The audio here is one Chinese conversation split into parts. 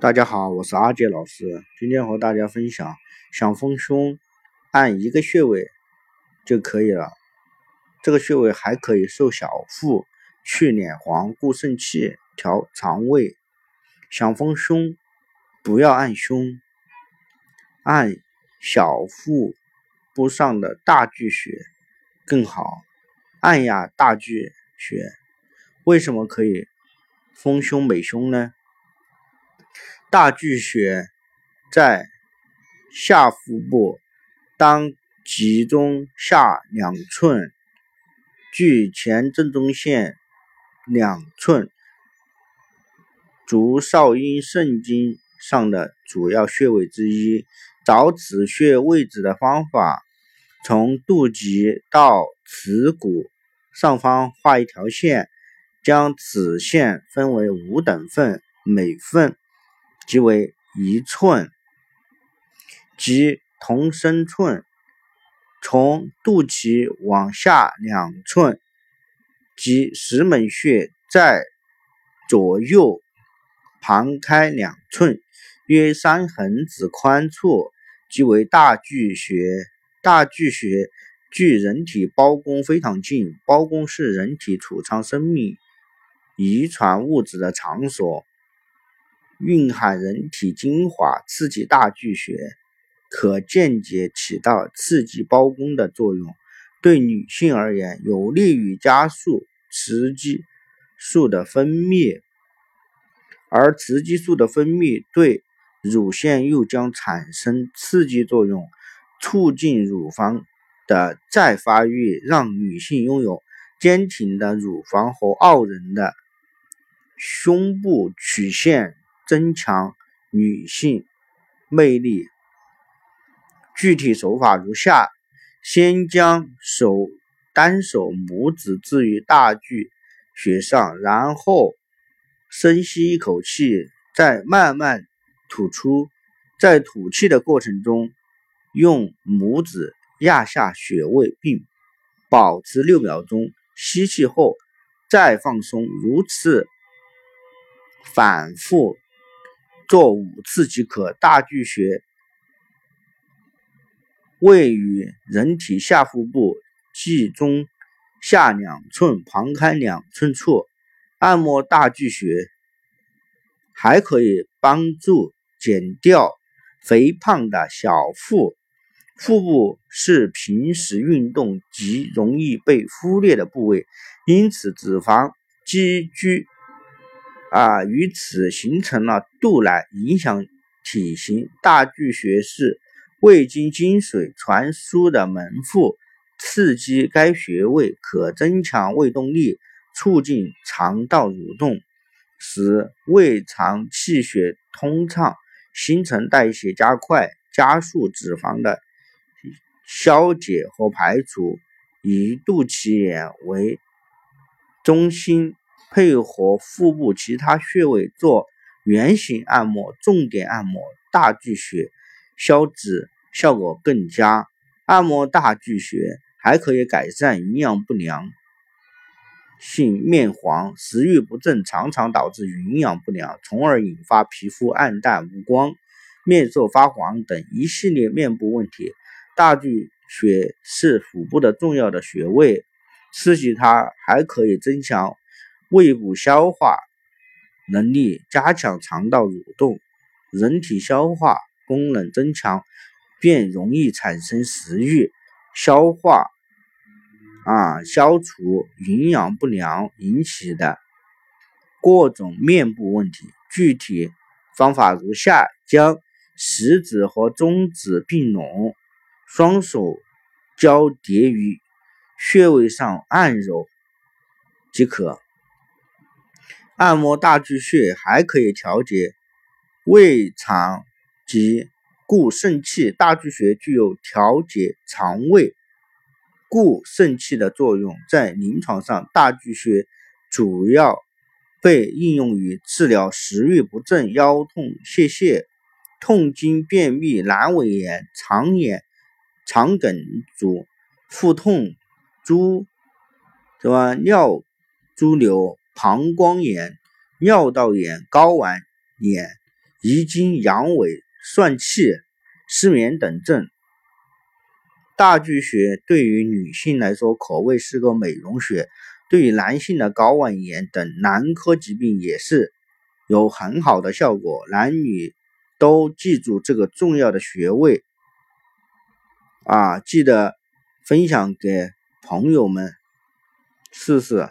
大家好，我是阿杰老师，今天和大家分享，想丰胸，按一个穴位就可以了。这个穴位还可以瘦小腹、去脸黄、固肾气、调肠胃。想丰胸，不要按胸，按小腹部上的大巨穴更好。按压大巨穴，为什么可以丰胸美胸呢？大巨穴在下腹部，当集中下两寸，距前正中线两寸，足少阴肾经上的主要穴位之一。找此穴位置的方法，从肚脐到耻骨上方画一条线，将此线分为五等份，每份。即为一寸，即同身寸，从肚脐往下两寸，即石门穴在左右旁开两寸，约三横指宽处，即为大巨穴。大巨穴距人体胞宫非常近，胞宫是人体储藏生命、遗传物质的场所。蕴含人体精华，刺激大巨穴，可间接起到刺激包宫的作用。对女性而言，有利于加速雌激素的分泌，而雌激素的分泌对乳腺又将产生刺激作用，促进乳房的再发育，让女性拥有坚挺的乳房和傲人的胸部曲线。增强女性魅力。具体手法如下：先将手单手拇指置于大巨穴上，然后深吸一口气，再慢慢吐出。在吐气的过程中，用拇指压下穴位，并保持六秒钟。吸气后再放松，如此反复。做五次即可。大巨穴位于人体下腹部际中下两寸、旁开两寸处。按摩大巨穴还可以帮助减掉肥胖的小腹。腹部是平时运动极容易被忽略的部位，因此脂肪积聚。啊，与此形成了肚腩，影响体型。大巨穴是胃经精水传输的门户，刺激该穴位可增强胃动力，促进肠道蠕动，使胃肠气血通畅，新陈代谢加快，加速脂肪的消解和排除。以肚脐眼为中心。配合腹部其他穴位做圆形按摩，重点按摩大巨穴，消脂效果更佳。按摩大巨穴还可以改善营养不良性面黄、食欲不振，常常导致营养不良，从而引发皮肤暗淡无光、面色发黄等一系列面部问题。大巨穴是腹部的重要的穴位，刺激它还可以增强。胃部消化能力加强，肠道蠕动，人体消化功能增强，便容易产生食欲，消化啊，消除营养不良引起的各种面部问题。具体方法如下：将食指和中指并拢，双手交叠于穴位上按揉即可。按摩大巨穴还可以调节胃肠及固肾气。大巨穴具有调节肠胃、固肾气的作用。在临床上，大巨穴主要被应用于治疗食欲不振、腰痛、泄泻、痛经、便秘、阑尾炎、肠炎、肠梗阻、腹痛、猪是吧？尿潴留。膀胱炎、尿道炎、睾丸炎、遗精、阳痿、疝气、失眠等症。大巨穴对于女性来说可谓是个美容穴，对于男性的睾丸炎等男科疾病也是有很好的效果。男女都记住这个重要的穴位啊，记得分享给朋友们试试。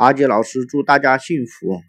阿杰老师祝大家幸福。